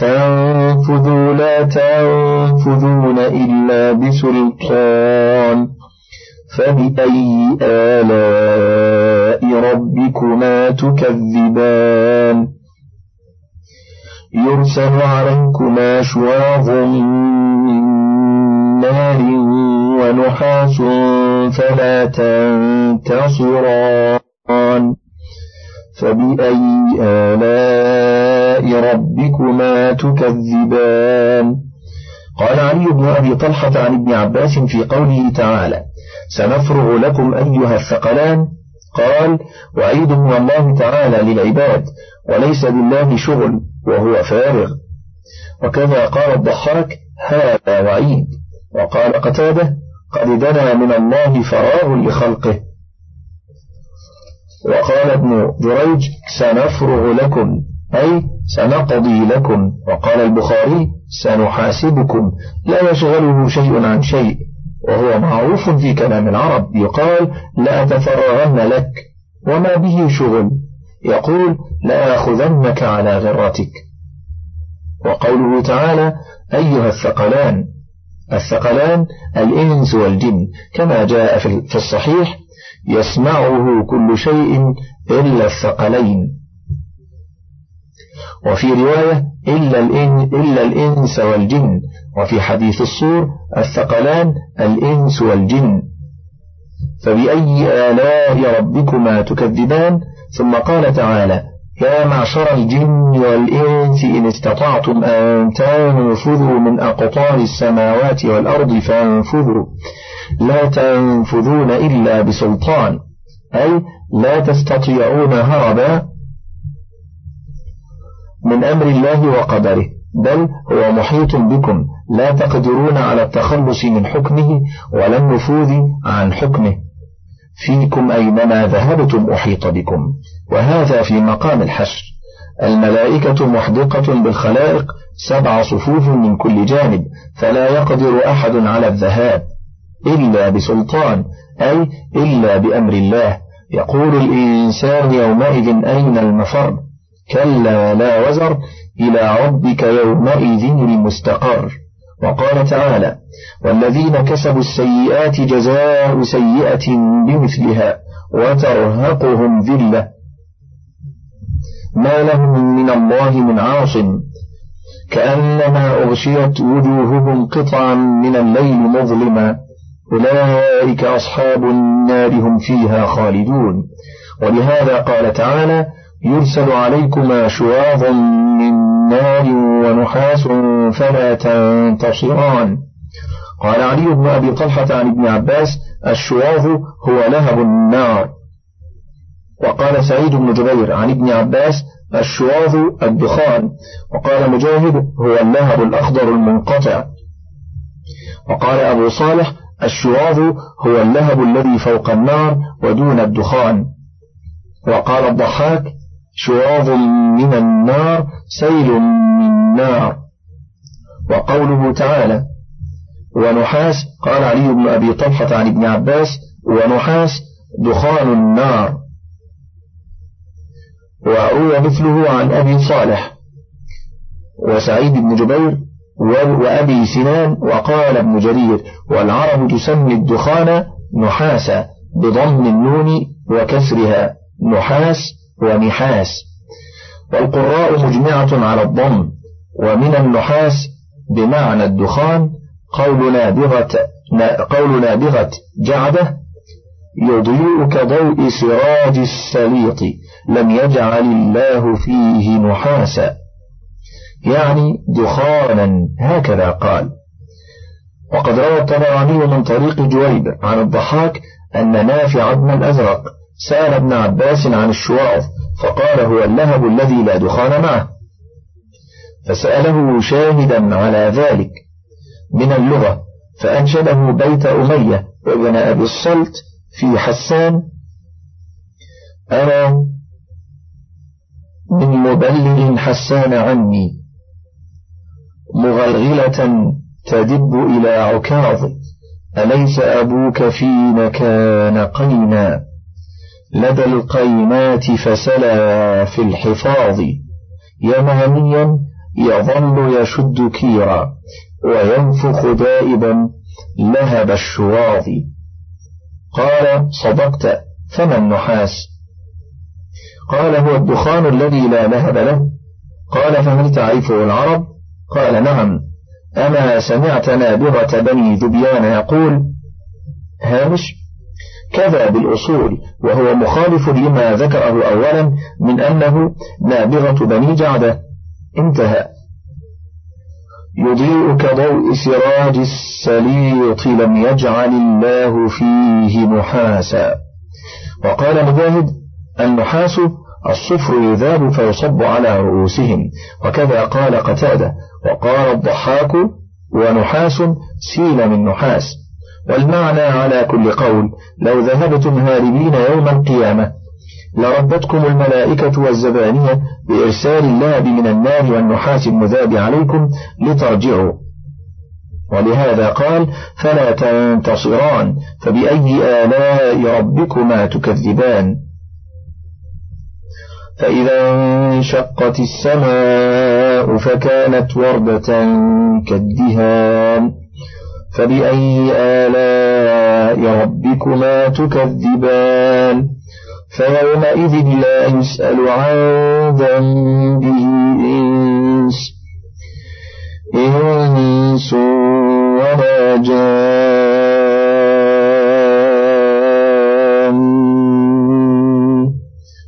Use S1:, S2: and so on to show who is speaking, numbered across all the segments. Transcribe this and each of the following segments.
S1: فانفذوا لا تنفذون إلا بسلطان فبأي آلاء ربكما تكذبان؟ يرسل عليكما شواظ من نار ونحاس فلا تنتصران. فبأي آلاء ربكما تكذبان قال علي بن أبي طلحة عن ابن عباس في قوله تعالى سنفرغ لكم أيها الثقلان قال وعيد من الله تعالى للعباد وليس لله شغل وهو فارغ وكذا قال الضحاك هذا وعيد وقال قتاده قد دنا من الله فراغ لخلقه وقال ابن جريج سنفرغ لكم أي سنقضي لكم وقال البخاري سنحاسبكم لا يشغله شيء عن شيء. وهو معروف في كلام العرب يقال لا أتفرغن لك وما به شغل. يقول لآخذنك على غرتك وقوله تعالى أيها الثقلان الثقلان الإنس والجن كما جاء في الصحيح يسمعه كل شيء إلا الثقلين. وفي رواية إلا, الإن إلا الإنس والجن. وفي حديث الصور الثقلان الإنس والجن. فبأي آلاء ربكما تكذبان؟ ثم قال تعالى يا معشر الجن والإنس إن استطعتم أن تنفذوا من أقطار السماوات والأرض فانفذوا. لا تنفذون إلا بسلطان. أي لا تستطيعون هربا من أمر الله وقدره بل هو محيط بكم. لا تقدرون على التخلص من حكمه ولا النفوذ عن حكمه. فيكم أينما ذهبتم أحيط بكم. وهذا في مقام الحشر. الملائكة محدقة بالخلائق سبع صفوف من كل جانب فلا يقدر أحد على الذهاب. إلا بسلطان أي إلا بأمر الله. يقول الإنسان يومئذ أين المفر؟ كلا لا وزر إلى ربك يومئذ المستقر. وقال تعالى والذين كسبوا السيئات جزاء سيئة بمثلها وترهقهم ذلة. ما لهم من الله من عاصم كأنما أغشيت وجوههم قطعا من الليل مظلما. أولئك أصحاب النار هم فيها خالدون. ولهذا قال تعالى يرسل عليكما شواظ من نار ونحاس فلا تنتصران. قال علي بن أبي طلحة عن ابن عباس الشواظ هو لهب النار. وقال سعيد بن جبير عن ابن عباس الشواظ الدخان. وقال مجاهد هو اللهب الأخضر المنقطع. وقال أبو صالح الشواظ هو اللهب الذي فوق النار ودون الدخان. وقال الضحاك شواظ من النار سيل من نار. وقوله تعالى ونحاس قال علي بن أبي طلحة عن ابن عباس ونحاس دخان النار. وروى مثله عن أبي صالح وسعيد بن جبير وأبي سنان وقال ابن جرير والعرب تسمي الدخان نحاسا بضم النون وكسرها نحاس ونحاس. والقراء مجمعة على الضم ومن النحاس بمعنى الدخان قول نابغة قول نابغة جعده يضيء كضوء سراج السليط لم يجعل الله فيه نحاسا. يعني دخانا هكذا قال. وقد روى الطبراني من طريق جويب عن الضحاك أن نافع بن الأزرق سأل ابن عباس عن الشواظ فقال هو اللهب الذي لا دخان معه. فسأله شاهدا على ذلك من اللغة فأنشده بيت أمية وابن أبي الصلت في حسان. أنا من مبلغ حسان عني. مغلغلة تدب إلى عكاظ. أليس أبوك فينا كان قينا؟ لدى القيمات فسلا في الحفاظ. يمانيا يظل يشد كيرا وينفخ دائبا لهب الشواظ. قال صدقت فما النحاس قال هو الدخان الذي لا لهب له. قال فهل تعرفه العرب؟ قال نعم. أما سمعت نابغة بني ذبيان يقول هامش كذا بالأصول وهو مخالف لما ذكره أولا من أنه نابغة بني جعدة. انتهى. يضيء كضوء سراج السليط لم يجعل الله فيه نحاسا وقال مجاهد النحاس الصفر يذاب فيصب على رؤوسهم. وكذا قال قتادة وقال الضحاك ونحاس سيل من نحاس. والمعنى على كل قول لو ذهبتم هاربين يوم القيامة لردتكم الملائكة والزبانية بإرسال اللهب من النار والنحاس المذاب عليكم لترجعوا. ولهذا قال فلا تنتصران فبأي آلاء ربكما تكذبان؟ فإذا انشقت السماء فكانت وردة كالدهان فبأي آلاء ربكما تكذبان؟ فيومئذ لا يسأل عن ذنبه إنس إنس ولا جان.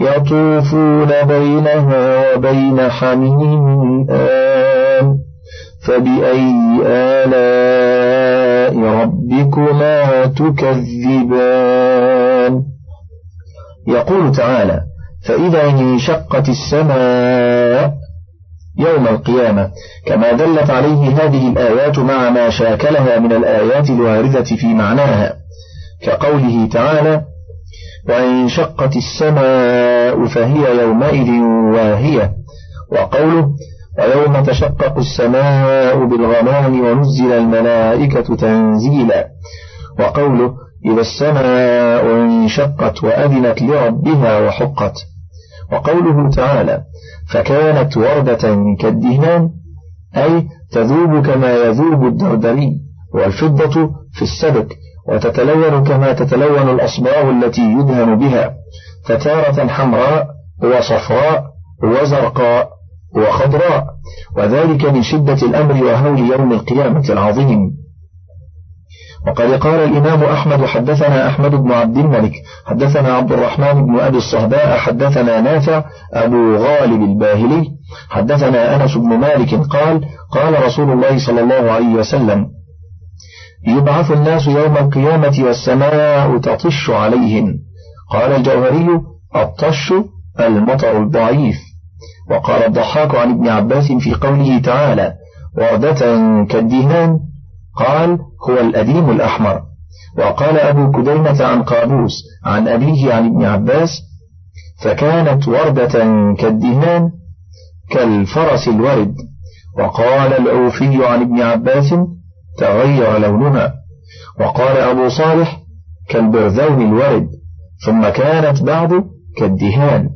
S1: يطوفون بينها وبين حميم آن. فبأي آلاء ربكما تكذبان؟ يقول تعالى فإذا انشقت السماء يوم القيامة كما دلت عليه هذه الآيات مع ما شاكلها من الآيات الواردة في معناها كقوله تعالى وانشقت السماء فهي يومئذ واهية. وقوله ويوم تشقق السماء بالغمام ونزل الملائكة تنزيلا. وقوله إذا السماء انشقت وأذنت لربها وحقت. وقوله تعالى فكانت وردة كالدهنان أي تذوب كما يذوب الدردري والفضة في السبك وتتلون كما تتلون الأصباغ التي يدهن بها فتارة حمراء وصفراء وزرقاء وخضراء وذلك من شدة الأمر وهول يوم القيامة العظيم. وقد قال الإمام أحمد حدثنا أحمد بن عبد الملك حدثنا عبد الرحمن بن أبي الصهباء حدثنا نافع أبو غالب الباهلي حدثنا أنس بن مالك قال قال رسول الله صلى الله عليه وسلم يبعث الناس يوم القيامة والسماء تطش عليهم. قال الجوهري الطش المطر الضعيف. وقال الضحاك عن ابن عباس في قوله تعالى وردة كالدهان قال هو الأديم الأحمر. وقال أبو كديمة عن قابوس عن أبيه عن ابن عباس فكانت وردة كالدهان كالفرس الورد. وقال الأوفي عن ابن عباس تغير لونها. وقال أبو صالح كالبرذون الورد ثم كانت بعد كالدهان.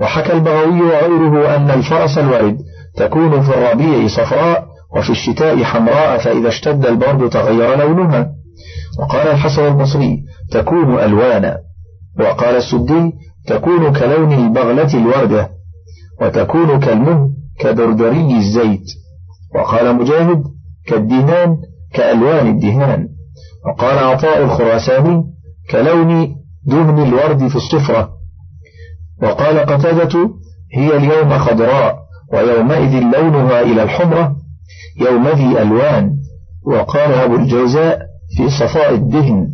S1: وحكى البغوي وغيره أن الفرس الورد تكون في الربيع صفراء وفي الشتاء حمراء فإذا اشتد البرد تغير لونها. وقال الحسن البصري تكون ألوانا. وقال السدي تكون كلون البغلة الوردة وتكون كالمه كدردري الزيت. وقال مجاهد كالدهان كألوان الدهان وقال عطاء الخراساني كلون دهن الورد في الصفرة. وقال قتادة هي اليوم خضراء ويومئذ لونها إلى الحمرة يوم ذي ألوان. وقال أبو الجوزاء في صفاء الدهن.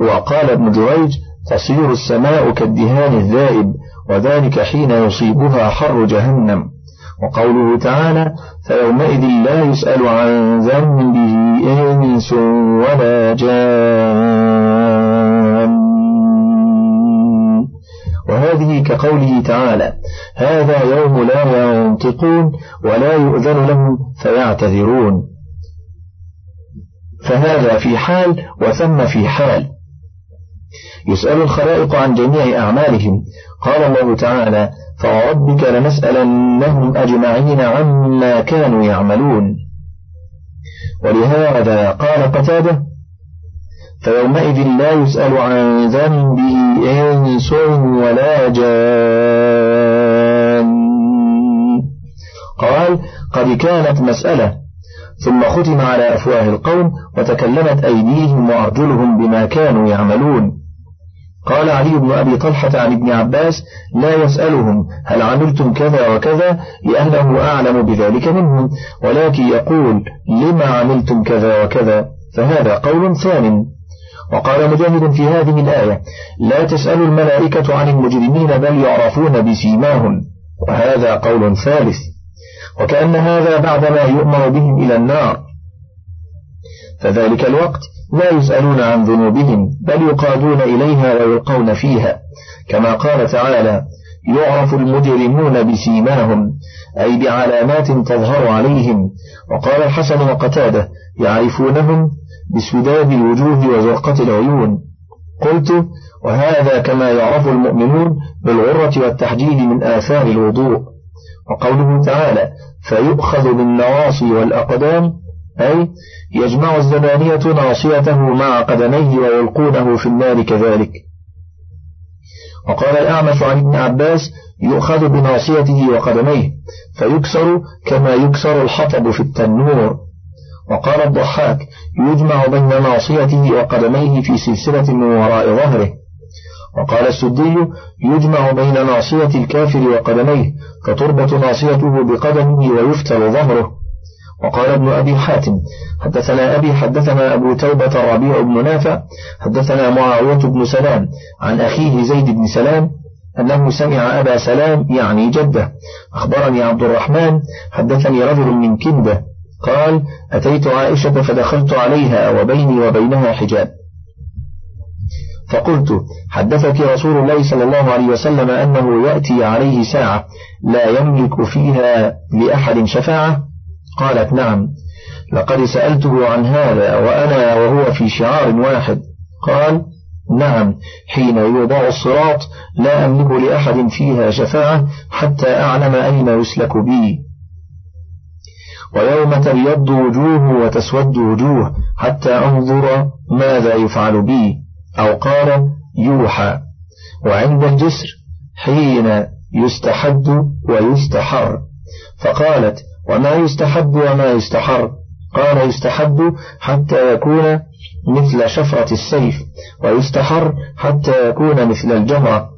S1: وقال ابن دريج تصير السماء كالدهان الذائب وذلك حين يصيبها حر جهنم. وقوله تعالى فيومئذ لا يسأل عن ذنبه إنس ولا جان. وهذه كقوله تعالى هذا يوم لا ينطقون ولا يؤذن لهم فيعتذرون. فهذا في حال وثم في حال. يسأل الخلائق عن جميع أعمالهم. قال الله تعالى فوربك لنسألنهم أجمعين عما كانوا يعملون. ولهذا قال قتاده فيومئذ لا يسأل عن ذنبه إنس ولا جان. قال قد كانت مسألة ثم ختم على أفواه القوم وتكلمت أيديهم وأرجلهم بما كانوا يعملون. قال علي بن أبي طلحة عن ابن عباس لا يسألهم هل عملتم كذا وكذا لأنه أعلم بذلك منهم ولكن يقول لما عملتم كذا وكذا فهذا قول ثان. وقال مجاهد في هذه الآية لا تسأل الملائكة عن المجرمين بل يعرفون بسيماهم. وهذا قول ثالث وكأن هذا بعدما يؤمر بهم إلى النار. فذلك الوقت لا يسألون عن ذنوبهم بل يقادون إليها ويلقون فيها. كما قال تعالى يعرف المجرمون بسيماهم أي بعلامات تظهر عليهم. وقال الحسن وقتاده يعرفونهم بسداد الوجوه وزرقة العيون. قلت وهذا كما يعرف المؤمنون بالغرة والتحجيل من آثار الوضوء. وقوله تعالى فيؤخذ بالنواصي والأقدام أي يجمع الزبانية ناصيته مع قدميه ويلقونه في النار كذلك. وقال الأعمش عن ابن عباس يؤخذ بناصيته وقدميه فيكسر كما يكسر الحطب في التنور. وقال الضحاك يجمع بين ناصيته وقدميه في سلسلة من وراء ظهره. وقال السدي يجمع بين ناصية الكافر وقدميه فتربط ناصيته بقدمه ويفتل ظهره. وقال ابن أبي حاتم حدثنا أبي حدثنا أبو توبة الربيع بن نافع حدثنا معاوية بن سلام عن أخيه زيد بن سلام أنه سمع أبا سلام يعني جده. أخبرني عبد الرحمن حدثني رجل من كندة قال أتيت عائشة فدخلت عليها وبيني وبينها حجاب. فقلت حدثك رسول الله صلى الله عليه وسلم أنه يأتي عليه ساعة لا يملك فيها لأحد شفاعة؟ قالت نعم. لقد سألته عن هذا وأنا وهو في شعار واحد. قال نعم حين يوضع الصراط لا أملك لأحد فيها شفاعة حتى أعلم أين يسلك بي. ويوم تبيض وجوه وتسود وجوه حتى أنظر ماذا يفعل بي. أو قال يوحى. وعند الجسر حين يستحد ويستحر. فقالت وما يستحب وما يستحر. قال يستحب حتى يكون مثل شفرة السيف ويستحر حتى يكون مثل الجمرة.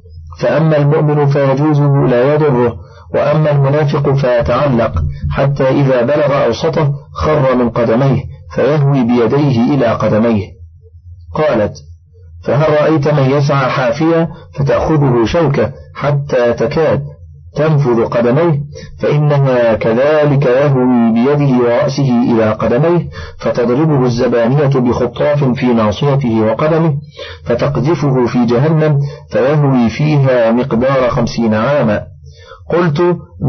S1: فأما المؤمن فيجوزه لا يضره وأما المنافق فيتعلق حتى إذا بلغ أوسطه خر من قدميه فيهوي بيديه إلى قدميه. قالت فهل رأيت من يسعى حافية فتأخذه شوكة حتى تكاد تنفذ قدميه فإنها كذلك يهوي بيده ورأسه إلى قدميه فتضربه الزبانية بخطاف في ناصيته وقدمه فتقذفه في جهنم فيهوي فيها مقدار خمسين عاما. قلت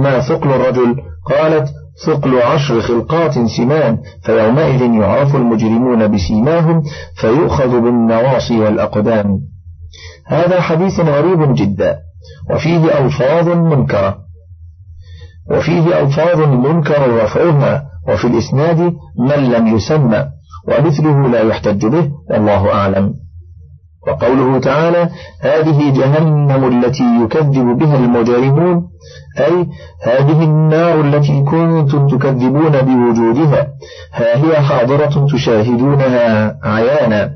S1: ما ثقل الرجل؟ قالت ثقل عشر خلقات سمان فيومئذ يعرف المجرمون بسيماهم فيؤخذ بالنواصي والأقدام. هذا حديث غريب جدا. وفيه ألفاظ منكرة. وفيه ألفاظ منكر رفعها وفي الإسناد من لم يسمى ومثله لا يحتج به والله أعلم. وقوله تعالى هذه جهنم التي يكذب بها المجرمون أي هذه النار التي كنتم تكذبون بوجودها ها هي حاضرة تشاهدونها عيانا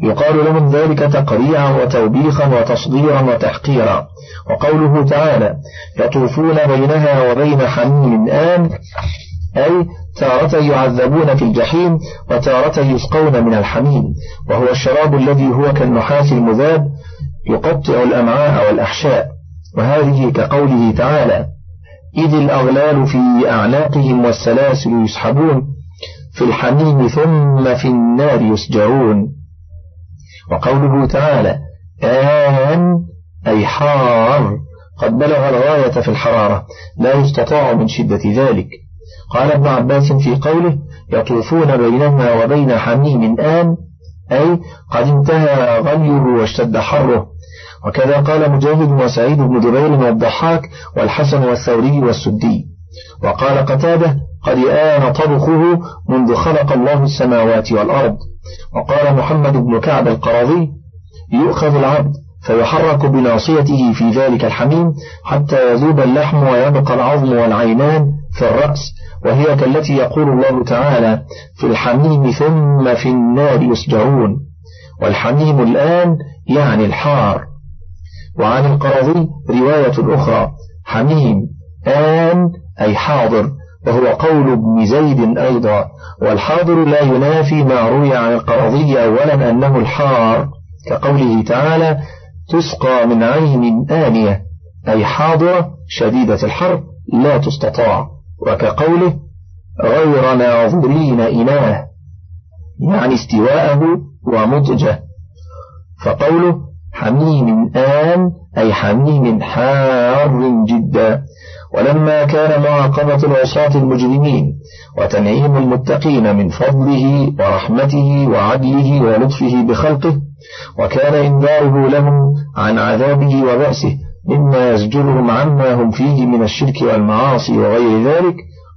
S1: يقال لهم ذلك تقريعا وتوبيخا وتصديرا وتحقيرا. وقوله تعالى يطوفون بينها وبين حميم آن أي تارة يعذبون في الجحيم وتارة يسقون من الحميم وهو الشراب الذي هو كالنحاس المذاب يقطع الأمعاء والأحشاء. وهذه كقوله تعالى إذ الأغلال في أعناقهم والسلاسل يسحبون في الحميم ثم في النار يسجرون. وقوله تعالى آن أي حار قد بلغ الغاية في الحرارة لا يستطاع من شدة ذلك. قال ابن عباس في قوله يطوفون بينهما وبين حميم آن أي قد انتهى غليه واشتد حره. وكذا قال مجاهد وسعيد بن جبير والضحاك والحسن والثوري والسدي. وقال قتادة قد آن طبخه منذ خلق الله السماوات والأرض. وقال محمد بن كعب القراضي يؤخذ العبد فيحرك بناصيته في ذلك الحميم حتى يذوب اللحم ويبقى العظم والعينان في الرأس وهي كالتي يقول الله تعالى في الحميم ثم في النار يسجرون والحميم الآن يعني الحار. وعن القرضي رواية أخرى حميم آن أي حاضر وهو قول ابن زيد أيضا والحاضر لا ينافي ما روي عن القرضي أولا أنه الحار كقوله تعالى تسقى من عين آنية أي حاضرة شديدة الحر لا تستطاع. وكقوله غير ناظرين إناه يعني استواءه ومضجه. فقوله حميم آن أي حميم حار جدا. ولما كان معاقبة العصاة المجرمين وتنعيم المتقين من فضله ورحمته وعدله ولطفه بخلقه وكان إنذاره لهم عن عذابه وبأسه مما يزجرهم عما هم فيه من الشرك والمعاصي وغير ذلك.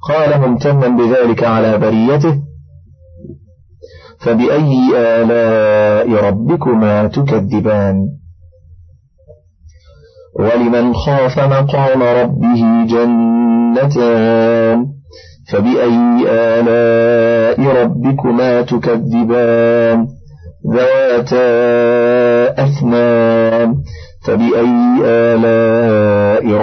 S1: قال ممتنا بذلك على بريته. فبأي آلاء ربكما تكذبان؟ ولمن خاف مقام ربه جنتان. فبأي آلاء ربكما تكذبان؟ ذواتا أثنان فبأي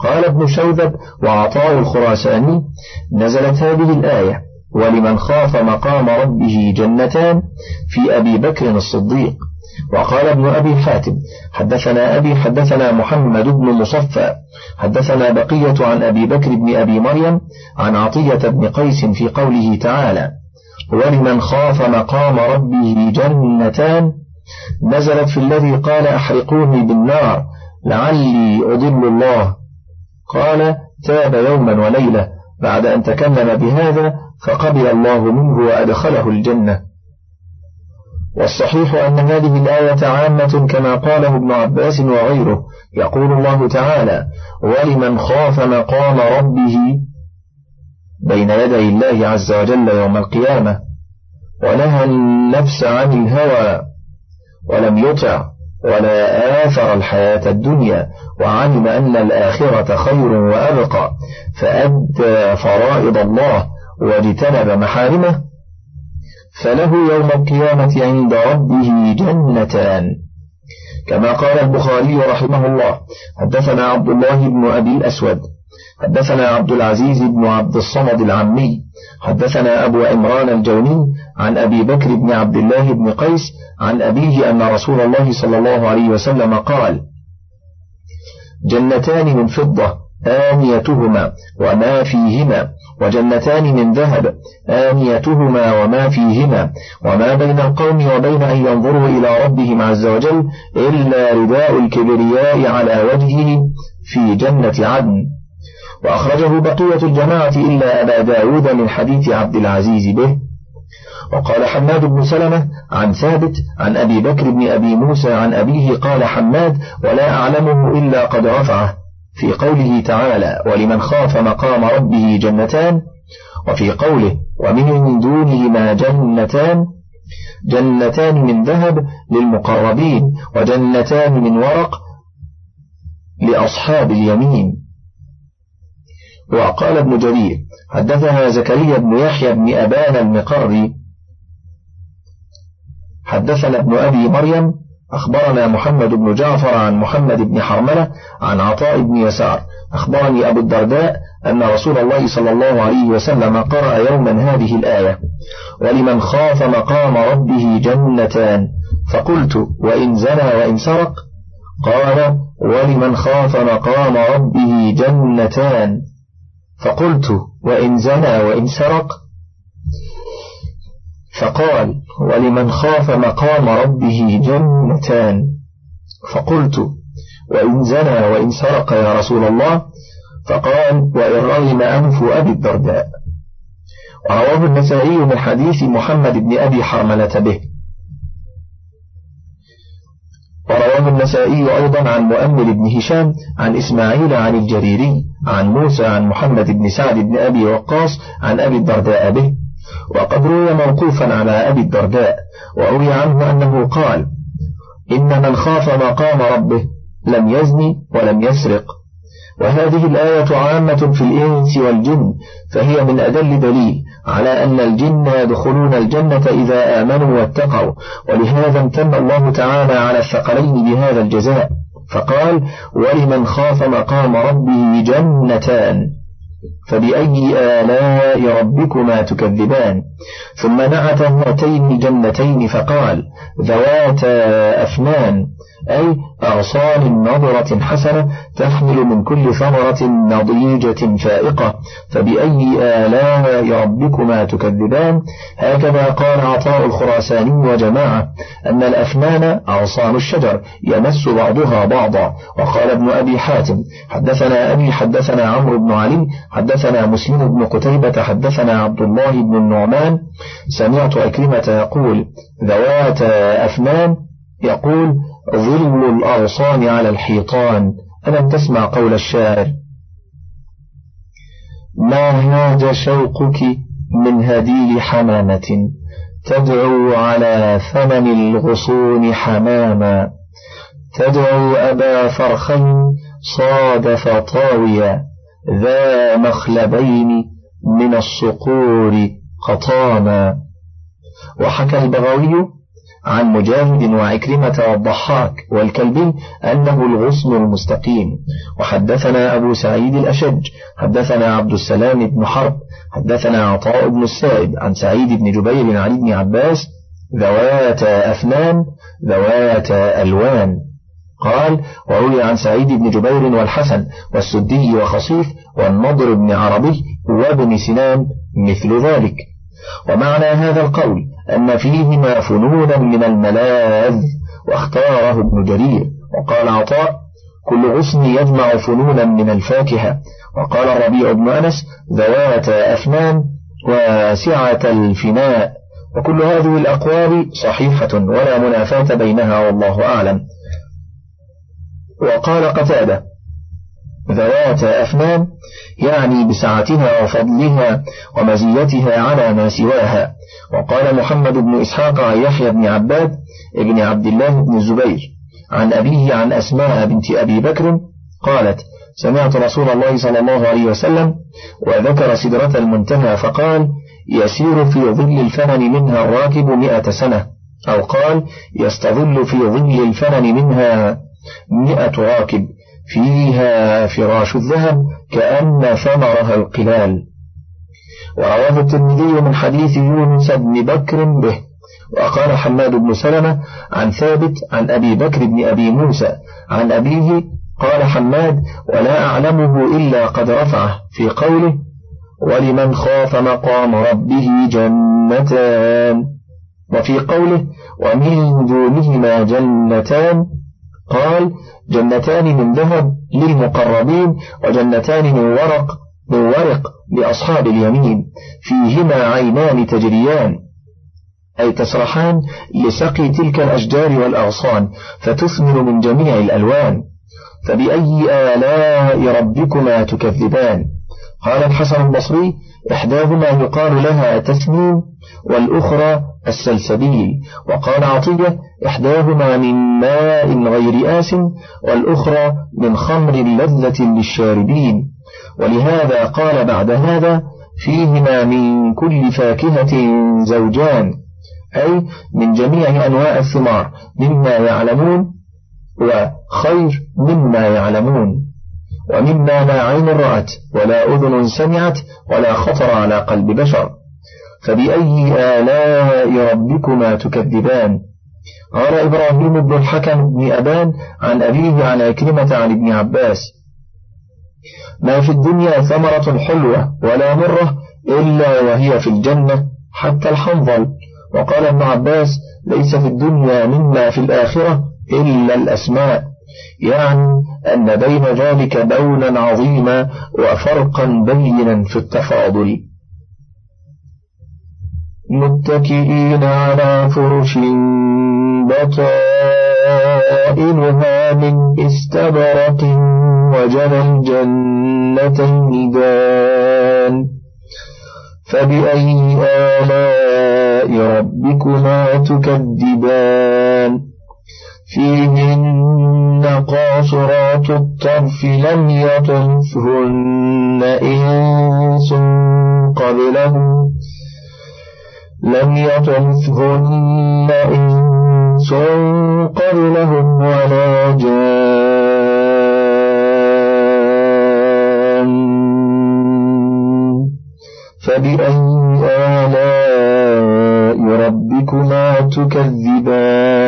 S1: قال ابن شوذب وعطاء الخراساني نزلت هذه الآية ولمن خاف مقام ربه جنتان في أبي بكر الصديق وقال ابن أبي حاتم حدثنا أبي حدثنا محمد بن مصفى حدثنا بقية عن أبي بكر بن أبي مريم عن عطية بن قيس في قوله تعالى ولمن خاف مقام ربه جنتان نزلت في الذي قال أحرقوني بالنار لعلي أضل الله قال تاب يوما وليلة. بعد أن تكلم بهذا فقبل الله منه وأدخله الجنة. والصحيح أن هذه الآية عامة كما قاله ابن عباس وغيره. يقول الله تعالى ولمن خاف مقام ربه بين يدي الله عز وجل يوم القيامة ونهى النفس عن الهوى ولم يطع ولا آثر الحياة الدنيا وعلم أن الآخرة خير وأبقى. فأدى فرائض الله واجتنب محارمه. فله يوم القيامة عند ربه جنتان. كما قال البخاري رحمه الله حدثنا عبد الله بن أبي الأسود حدثنا عبد العزيز بن عبد الصمد العمي حدثنا أبو عمران الجوني عن أبي بكر بن عبد الله بن قيس عن أبيه أن رسول الله صلى الله عليه وسلم قال جنتان من فضة آنيتهما وما فيهما وجنتان من ذهب آنيتهما وما فيهما وما بين القوم وبين أن ينظروا إلى ربهم عز وجل إلا رداء الكبرياء على وجهه في جنة عدن. وأخرجه بقية الجماعة إلا أبا داود من حديث عبد العزيز به. وقال حماد بن سلمة عن ثابت عن أبي بكر بن أبي موسى عن أبيه قال حماد ولا أعلمه إلا قد رفعه في قوله تعالى ولمن خاف مقام ربه جنتان وفي قوله ومن دونهما جنتان جنتان من ذهب للمقربين وجنتان من ورق لأصحاب اليمين. وقال ابن جرير حدثنا زكريا بن يحيى بن أبان المقري حدثنا ابن أبي مريم أخبرنا محمد بن جعفر عن محمد بن حرملة عن عطاء بن يسار. أخبرني أبو الدرداء أن رسول الله صلى الله عليه وسلم قرأ يوما هذه الآية ولمن خاف مقام ربه جنتان فقلت وإن زنى وإن سرق؟ قال ولمن خاف مقام ربه جنتان فقلت وإن زنى وإن سرق؟ فقال ولمن خاف مقام ربه جنتان؟ فقلت وإن زنى وإن سرق يا رسول الله؟ فقال وإن رغم أنف أبي الدرداء. ورواه النسائي من حديث محمد بن أبي حرملة به. ورواه النسائي أيضا عن مؤمل بن هشام عن إسماعيل عن الجريري عن موسى عن محمد بن سعد بن أبي وقاص عن أبي الدرداء به. وقد روي موقوفا على أبي الدرداء وروي عنه أنه قال إن من خاف مقام ربه لم يزني ولم يسرق. وهذه الآية عامة في الإنس والجن فهي من أدل دليل على أن الجن يدخلون الجنة إذا آمنوا واتقوا ولهذا امتن الله تعالى على الثقلين بهذا الجزاء فقال ولمن خاف مقام ربه جنتان. فبأي آلاء ربكما تكذبان؟ ثم نعت هاتين الجنتين فقال ذواتا أفنان أي أغصان نظرة حسنة تحمل من كل ثمرة نضيجة فائقة. فبأي آلاء ربكما تكذبان؟ هكذا قال عطاء الخراساني وجماعة أن الأفنان أغصان الشجر يمس بعضها بعضا. وقال ابن أبي حاتم حدثنا أبي حدثنا عمرو بن علي حدثنا مسلم بن قتيبة حدثنا عبد الله بن النعمان. سمعت أكرمة يقول ذوات أفنان. يقول ظل الأغصان على الحيطان. ألم تسمع قول الشاعر؟ ما هاج شوقك من هديل حمامة؟ تدعو على ثمن الغصون حماما. تدعو أبا فرخين صادف طاويا ذا مخلبين من الصقور قطاما. وحكى البغوي عن مجاهد وعكرمة والضحاك والكلبي أنه الغصن المستقيم. وحدثنا أبو سعيد الأشج حدثنا عبد السلام بن حرب حدثنا عطاء بن السائب عن سعيد بن جبير عن ابن عباس ذوات أفنان ذوات ألوان. قال وروي عن سعيد بن جبير والحسن والسدي وخصيف والنضر بن عربي وابن سنان مثل ذلك. ومعنى هذا القول أن فيهما فنونا من الملاذ واختاره ابن جرير. وقال عطاء كل غصن يجمع فنونا من الفاكهة. وقال الربيع بن أنس ذوات أفنان واسعة الفناء. وكل هذه الأقوال صحيحة ولا منافاة بينها والله أعلم. وقال قتادة ذوات أفنان يعني بسعتها وفضلها ومزيتها على ما سواها. وقال محمد بن إسحاق عن يحيى بن عباد ابن عبد الله بن الزبير عن أبيه عن أسماء بنت أبي بكر قالت سمعت رسول الله صلى الله عليه وسلم وذكر سدرة المنتهى فقال يسير في ظل الفنن منها الراكب مئة سنة. أو قال يستظل في ظل الفنن منها مئة راكب فيها فراش الذهب كأن ثمرها القلال. ورواه الترمذي من حديث يونس بن بكر به وقال حماد بن سلمة عن ثابت عن أبي بكر بن أبي موسى عن أبيه قال حماد ولا أعلمه إلا قد رفعه في قوله ولمن خاف مقام ربه جنتان وفي قوله ومن دونهما جنتان قال جنتان من ذهب للمقربين وجنتان من ورق من ورق لأصحاب اليمين فيهما عينان تجريان. أي تسرحان لسقي تلك الأشجار والأغصان فتثمر من جميع الألوان. فبأي آلاء ربكما تكذبان؟ قال الحسن البصري إحداهما يقال لها تسنيم والأخرى السلسبيل. وقال عطية إحداهما من ماء غير آس والأخرى من خمر لذة للشاربين. ولهذا قال بعد هذا فيهما من كل فاكهة زوجان أي من جميع أنواع الثمار مما يعلمون وخير مما يعلمون. ومما لا عين رأت ولا أذن سمعت ولا خطر على قلب بشر. فبأي آلاء ربكما تكذبان؟ قال إبراهيم بن الحكم بن أبان عن أبيه عن أكرمة عن ابن عباس ما في الدنيا ثمرة حلوة ولا مرة إلا وهي في الجنة حتى الحنظل. وقال ابن عباس ليس في الدنيا مما في الآخرة إلا الأسماء. يعني أن بين ذلك بونا عظيما وفرقا بينا في التفاضل. متكئين على فرش بطائنها من استبرق وجنى الجنتين دان. فبأي آلاء ربكما تكذبان؟ فيهن قاصرات الطرف لم يطمثهن إنس قبلهم. لم يطمثهن إنس قبلهم ولا جان. فبأي آلاء ربكما تكذبان؟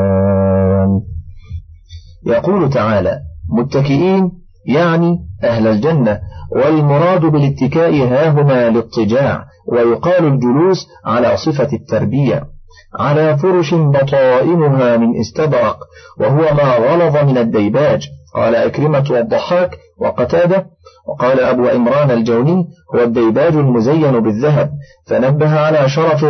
S1: يقول تعالى متكئين يعني أهل الجنة والمراد بالاتكاء هاهما الاضطجاع ويقال الجلوس على صفة التربية. على فرش بطائنها من استبرق وهو ما غلظ من الديباج. قال أكرمة والضحاك وقتادة وقال أبو عمران الجوني هو الديباج المزين بالذهب. فنبه على شرف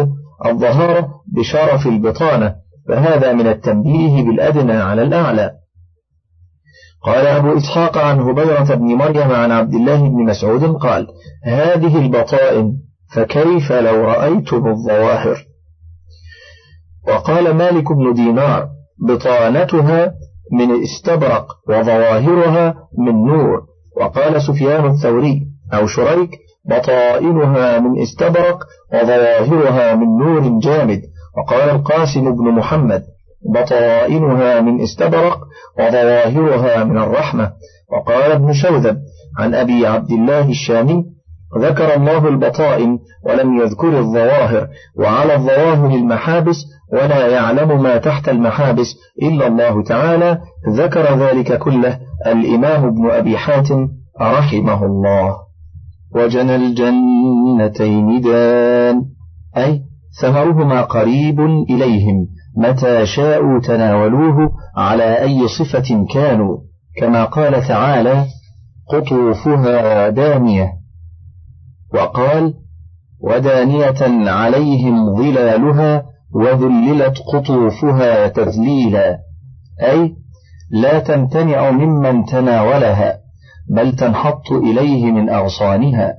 S1: الظهارة بشرف البطانة فهذا من التنبيه بالأدنى على الأعلى. قال أبو إسحاق عن هبيرة بن مريم عن عبد الله بن مسعود قال هذه البطائن فكيف لو رأيتم الظواهر؟ وقال مالك بن دينار بطانتها من استبرق وظواهرها من نور. وقال سفيان الثوري أو شريك بطائنها من استبرق وظواهرها من نور جامد. وقال القاسم بن محمد بطائنها من استبرق وظواهرها من الرحمة. وقال ابن شوذب عن أبي عبد الله الشامي ذكر الله البطائن ولم يذكر الظواهر وعلى الظواهر المحابس ولا يعلم ما تحت المحابس إلا الله تعالى. ذكر ذلك كله الإمام ابن أبي حاتم رحمه الله. وجنى الجنتين دان أي ثمرهما قريب إليهم. متى شاءوا تناولوه على أي صفة كانوا. كما قال تعالى قطوفها دانية. وقال ودانية عليهم ظلالها وذللت قطوفها تذليلا. أي لا تمتنع ممن تناولها بل تنحط إليه من أغصانها.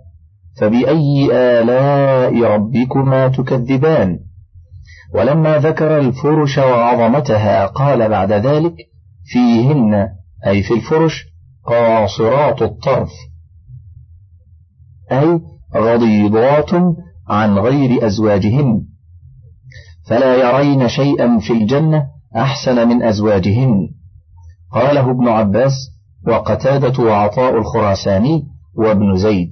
S1: فبأي آلاء ربكما تكذبان؟ ولما ذكر الفرش وعظمتها قال بعد ذلك فيهن أي في الفرش قاصرات الطرف. أي غضيضات عن غير أزواجهن. فلا يرين شيئا في الجنة أحسن من أزواجهن. قاله ابن عباس وقتادة وعطاء الخراساني وابن زيد.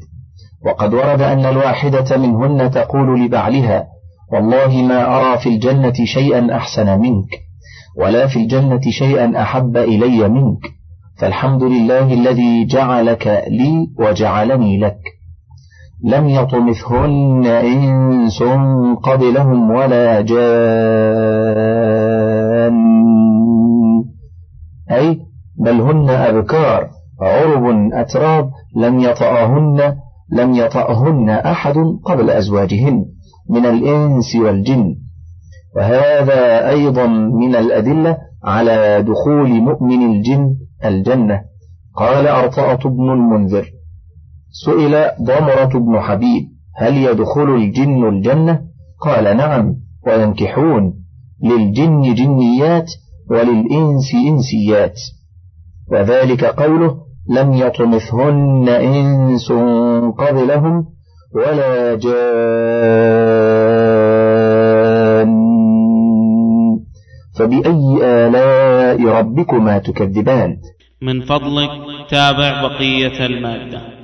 S1: وقد ورد أن الواحدة منهن تقول لبعلها والله ما أرى في الجنة شيئا أحسن منك ولا في الجنة شيئا أحب إلي منك فالحمد لله الذي جعلك لي وجعلني لك. لم يطمثهن إنس قبلهم ولا جان. أي بل هن أبكار عرب أتراب لم يطأهن لم يطأهن أحد قبل أزواجهن. من الإنس والجن. وهذا أيضا من الأدلة على دخول مؤمن الجن الجنة. قال أرطأة بن المنذر. سئل ضمرة بن حبيب هل يدخل الجن الجنة؟ قال نعم وينكحون. للجن جنيات وللإنس إنسيات. وذلك قوله لم يطمثهن إنس قبلهم ولا جان. فبأي آلاء ربكما تكذبان؟
S2: من فضلك تابع بقية المادة.